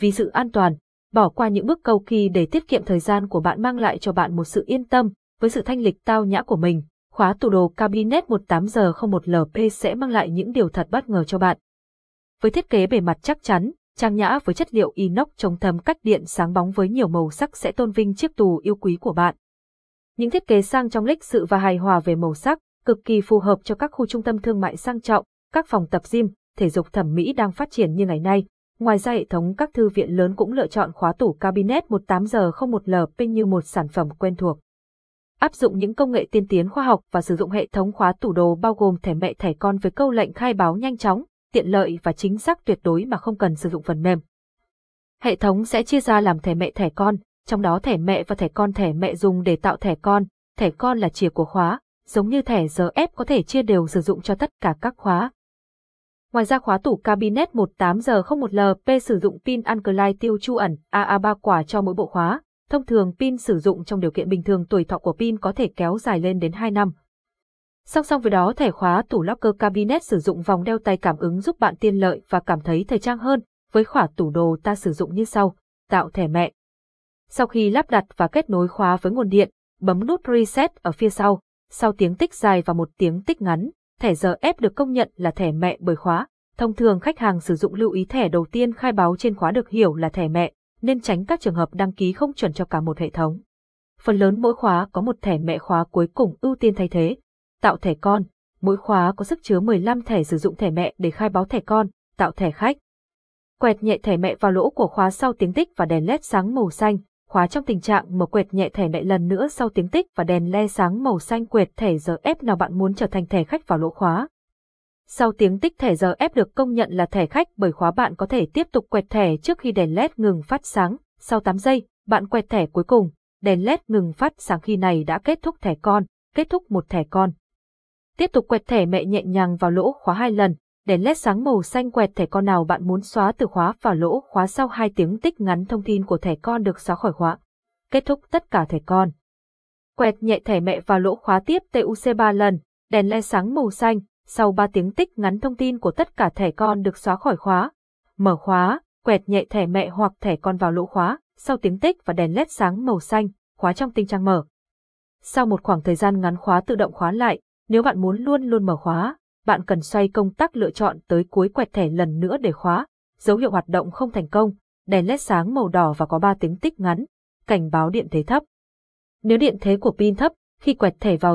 Vì sự an toàn, bỏ qua những bước cầu kỳ để tiết kiệm thời gian của bạn mang lại cho bạn một sự yên tâm, với sự thanh lịch tao nhã của mình, khóa tủ đồ cabinet 18 giờ 01 LP sẽ mang lại những điều thật bất ngờ cho bạn. Với thiết kế bề mặt chắc chắn, trang nhã với chất liệu inox chống thấm cách điện sáng bóng với nhiều màu sắc sẽ tôn vinh chiếc tủ yêu quý của bạn. Những thiết kế sang trong lịch sự và hài hòa về màu sắc, cực kỳ phù hợp cho các khu trung tâm thương mại sang trọng, các phòng tập gym, thể dục thẩm mỹ đang phát triển như ngày nay. Ngoài ra hệ thống các thư viện lớn cũng lựa chọn khóa tủ cabinet 18 giờ 01 LP như một sản phẩm quen thuộc. Áp dụng những công nghệ tiên tiến khoa học và sử dụng hệ thống khóa tủ đồ bao gồm thẻ mẹ thẻ con với câu lệnh khai báo nhanh chóng, tiện lợi và chính xác tuyệt đối mà không cần sử dụng phần mềm. Hệ thống sẽ chia ra làm thẻ mẹ thẻ con, trong đó thẻ mẹ và thẻ con thẻ mẹ dùng để tạo thẻ con, thẻ con là chìa của khóa, giống như thẻ giờ ép có thể chia đều sử dụng cho tất cả các khóa. Ngoài ra khóa tủ cabinet 18G01LP sử dụng pin Alkaline tiêu chu ẩn AA3 quả cho mỗi bộ khóa. Thông thường pin sử dụng trong điều kiện bình thường tuổi thọ của pin có thể kéo dài lên đến 2 năm. Song song với đó thẻ khóa tủ locker cabinet sử dụng vòng đeo tay cảm ứng giúp bạn tiện lợi và cảm thấy thời trang hơn. Với khóa tủ đồ ta sử dụng như sau, tạo thẻ mẹ. Sau khi lắp đặt và kết nối khóa với nguồn điện, bấm nút Reset ở phía sau. Sau tiếng tích dài và một tiếng tích ngắn, thẻ GF được công nhận là thẻ mẹ bởi khóa. Thông thường khách hàng sử dụng lưu ý thẻ đầu tiên khai báo trên khóa được hiểu là thẻ mẹ, nên tránh các trường hợp đăng ký không chuẩn cho cả một hệ thống. Phần lớn mỗi khóa có một thẻ mẹ khóa cuối cùng ưu tiên thay thế. Tạo thẻ con, mỗi khóa có sức chứa 15 thẻ sử dụng thẻ mẹ để khai báo thẻ con, tạo thẻ khách. Quẹt nhẹ thẻ mẹ vào lỗ của khóa sau tiếng tích và đèn led sáng màu xanh, khóa trong tình trạng mở quẹt nhẹ thẻ lại lần nữa sau tiếng tích và đèn le sáng màu xanh quẹt thẻ giờ ép nào bạn muốn trở thành thẻ khách vào lỗ khóa. Sau tiếng tích thẻ giờ ép được công nhận là thẻ khách bởi khóa bạn có thể tiếp tục quẹt thẻ trước khi đèn LED ngừng phát sáng. Sau 8 giây, bạn quẹt thẻ cuối cùng, đèn LED ngừng phát sáng khi này đã kết thúc thẻ con, kết thúc một thẻ con. Tiếp tục quẹt thẻ mẹ nhẹ nhàng vào lỗ khóa hai lần, đèn LED sáng màu xanh quẹt thẻ con nào bạn muốn xóa từ khóa vào lỗ khóa sau hai tiếng tích ngắn thông tin của thẻ con được xóa khỏi khóa. Kết thúc tất cả thẻ con. Quẹt nhẹ thẻ mẹ vào lỗ khóa tiếp TUC 3 lần, đèn LED sáng màu xanh, sau 3 tiếng tích ngắn thông tin của tất cả thẻ con được xóa khỏi khóa. Mở khóa, quẹt nhẹ thẻ mẹ hoặc thẻ con vào lỗ khóa, sau tiếng tích và đèn led sáng màu xanh, khóa trong tình trạng mở. Sau một khoảng thời gian ngắn khóa tự động khóa lại, nếu bạn muốn luôn luôn mở khóa, bạn cần xoay công tắc lựa chọn tới cuối quẹt thẻ lần nữa để khóa. Dấu hiệu hoạt động không thành công, đèn led sáng màu đỏ và có 3 tiếng tích ngắn, cảnh báo điện thế thấp. Nếu điện thế của pin thấp, khi quẹt thẻ vào